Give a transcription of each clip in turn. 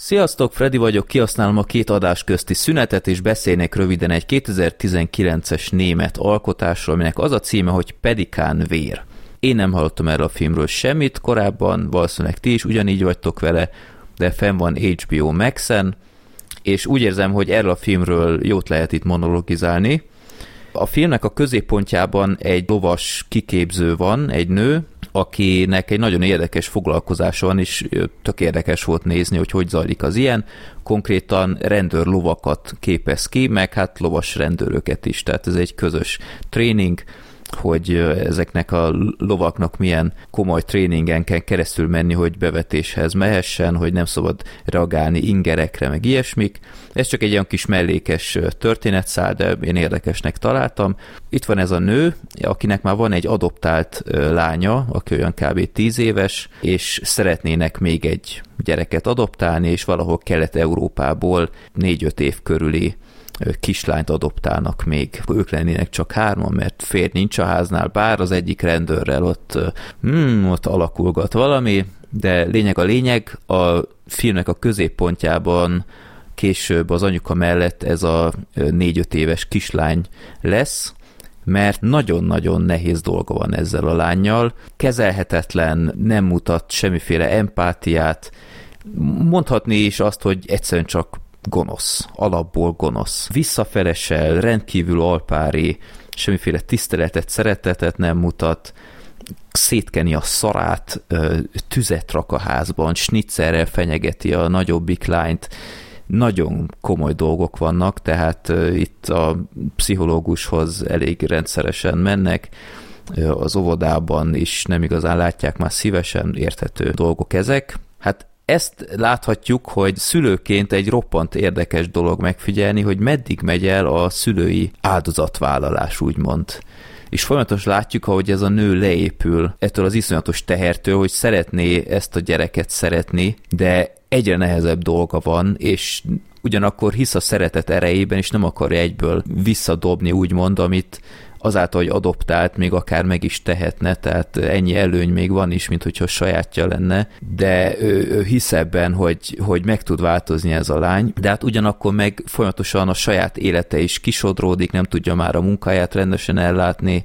Sziasztok, Freddy vagyok, kihasználom a két adás közti szünetet, és beszélnék röviden egy 2019-es német alkotásról, aminek az a címe, hogy Pedikán vér. Én nem hallottam erről a filmről semmit korábban, valószínűleg ti is ugyanígy vagytok vele, de fenn van HBO Max-en, és úgy érzem, hogy erről a filmről jót lehet itt monologizálni. A filmnek a középpontjában egy lovas kiképző van, egy nő, akinek egy nagyon érdekes foglalkozása van, és tök érdekes volt nézni, hogy hogy zajlik az ilyen. Konkrétan rendőr lovakat képez ki, meg hát lovas rendőröket is, tehát ez egy közös tréning, hogy ezeknek a lovaknak milyen komoly tréningen kell keresztül menni, hogy bevetéshez mehessen, hogy nem szabad reagálni ingerekre, meg ilyesmik. Ez csak egy olyan kis mellékes történetszál, de én érdekesnek találtam. Itt van ez a nő, akinek már van egy adoptált lánya, aki olyan kb. 10 éves, és szeretnének még egy gyereket adoptálni, és valahol Kelet-Európából 4-5 év körüli kislányt adoptálnak még. Ők lennének csak hárman, mert fér nincs a háznál, bár az egyik rendőrrel ott, hmm, ott alakulgat valami, de lényeg a lényeg, a filmnek a középpontjában később az anyuka mellett ez a négy-öt éves kislány lesz, mert nagyon-nagyon nehéz dolga van ezzel a lányjal. Kezelhetetlen, nem mutat semmiféle empátiát, mondhatni is azt, hogy egyszerűen csak gonosz, alapból gonosz. Visszafelesel, rendkívül alpári, semmiféle tiszteletet, szeretetet nem mutat, szétkeni a szarát, tüzet rak a házban, snitzerrel fenyegeti a nagyobbik lányt, nagyon komoly dolgok vannak, tehát itt a pszichológushoz elég rendszeresen mennek, az óvodában is nem igazán látják már szívesen érthető dolgok ezek. Hát ezt láthatjuk, hogy szülőként egy roppant érdekes dolog megfigyelni, hogy meddig megy el a szülői áldozatvállalás, úgymond. És folyamatosan látjuk, ahogy ez a nő leépül ettől az iszonyatos tehertől, hogy szeretné ezt a gyereket szeretni, de egyre nehezebb dolga van, és ugyanakkor hisz a szeretet erejében, és nem akarja egyből visszadobni, úgymond, amit azáltal, hogy adoptált, még akár meg is tehetne, tehát ennyi előny még van is, mint hogyha sajátja lenne, de ő, ő hisz ebben, hogy, hogy meg tud változni ez a lány, de hát ugyanakkor meg folyamatosan a saját élete is kisodródik, nem tudja már a munkáját rendesen ellátni,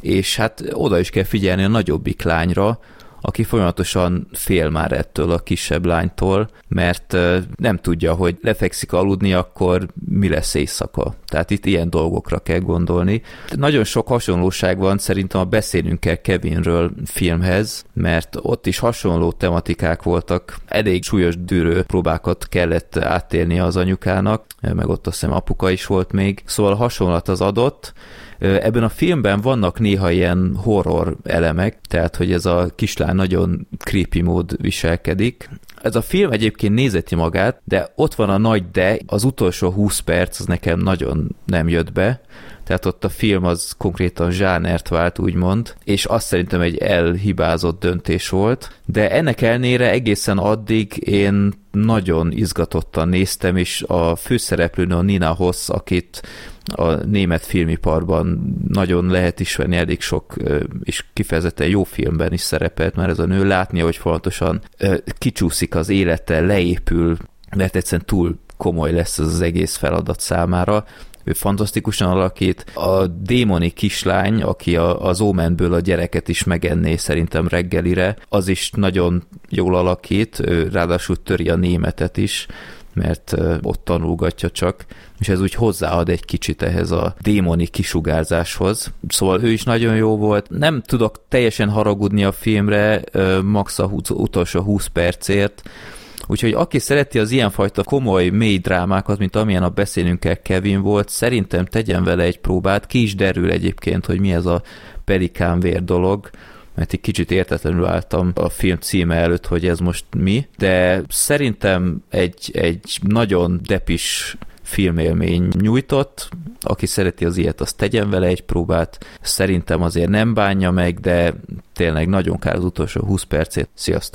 és hát oda is kell figyelni a nagyobbik lányra, aki folyamatosan fél már ettől a kisebb lánytól, mert nem tudja, hogy lefekszik aludni, akkor mi lesz éjszaka. Tehát itt ilyen dolgokra kell gondolni. Nagyon sok hasonlóság van szerintem a Beszélünk kell Kevinről filmhez, mert ott is hasonló tematikák voltak, elég súlyos dűrő próbákat kellett átélni az anyukának, meg ott azt hiszem apuka is volt még, szóval hasonlat az adott, Ebben a filmben vannak néha ilyen horror elemek, tehát hogy ez a kislány nagyon creepy mód viselkedik. Ez a film egyébként nézeti magát, de ott van a nagy de, az utolsó 20 perc az nekem nagyon nem jött be, tehát ott a film az konkrétan zsánert vált, úgymond, és azt szerintem egy elhibázott döntés volt, de ennek elnére egészen addig én nagyon izgatottan néztem, és a főszereplőnő a Nina Hoss, akit a német filmiparban nagyon lehet ismerni, elég sok és kifejezetten jó filmben is szerepelt, mert ez a nő látni, hogy fontosan kicsúszik az élete, leépül, mert egyszerűen túl komoly lesz ez az egész feladat számára, ő fantasztikusan alakít. A démoni kislány, aki a, az Omenből a gyereket is megenné szerintem reggelire, az is nagyon jól alakít, ő ráadásul töri a németet is, mert ott tanulgatja csak, és ez úgy hozzáad egy kicsit ehhez a démoni kisugárzáshoz. Szóval ő is nagyon jó volt. Nem tudok teljesen haragudni a filmre, max a utolsó 20 percért, Úgyhogy aki szereti az ilyenfajta komoly, mély drámákat, mint amilyen a beszélünk el Kevin volt, szerintem tegyen vele egy próbát. Ki is derül egyébként, hogy mi ez a pelikánvér dolog mert egy kicsit értetlenül álltam a film címe előtt, hogy ez most mi, de szerintem egy, egy nagyon depis filmélmény nyújtott, aki szereti az ilyet, az tegyen vele egy próbát, szerintem azért nem bánja meg, de tényleg nagyon kár az utolsó 20 percét. Sziasztok!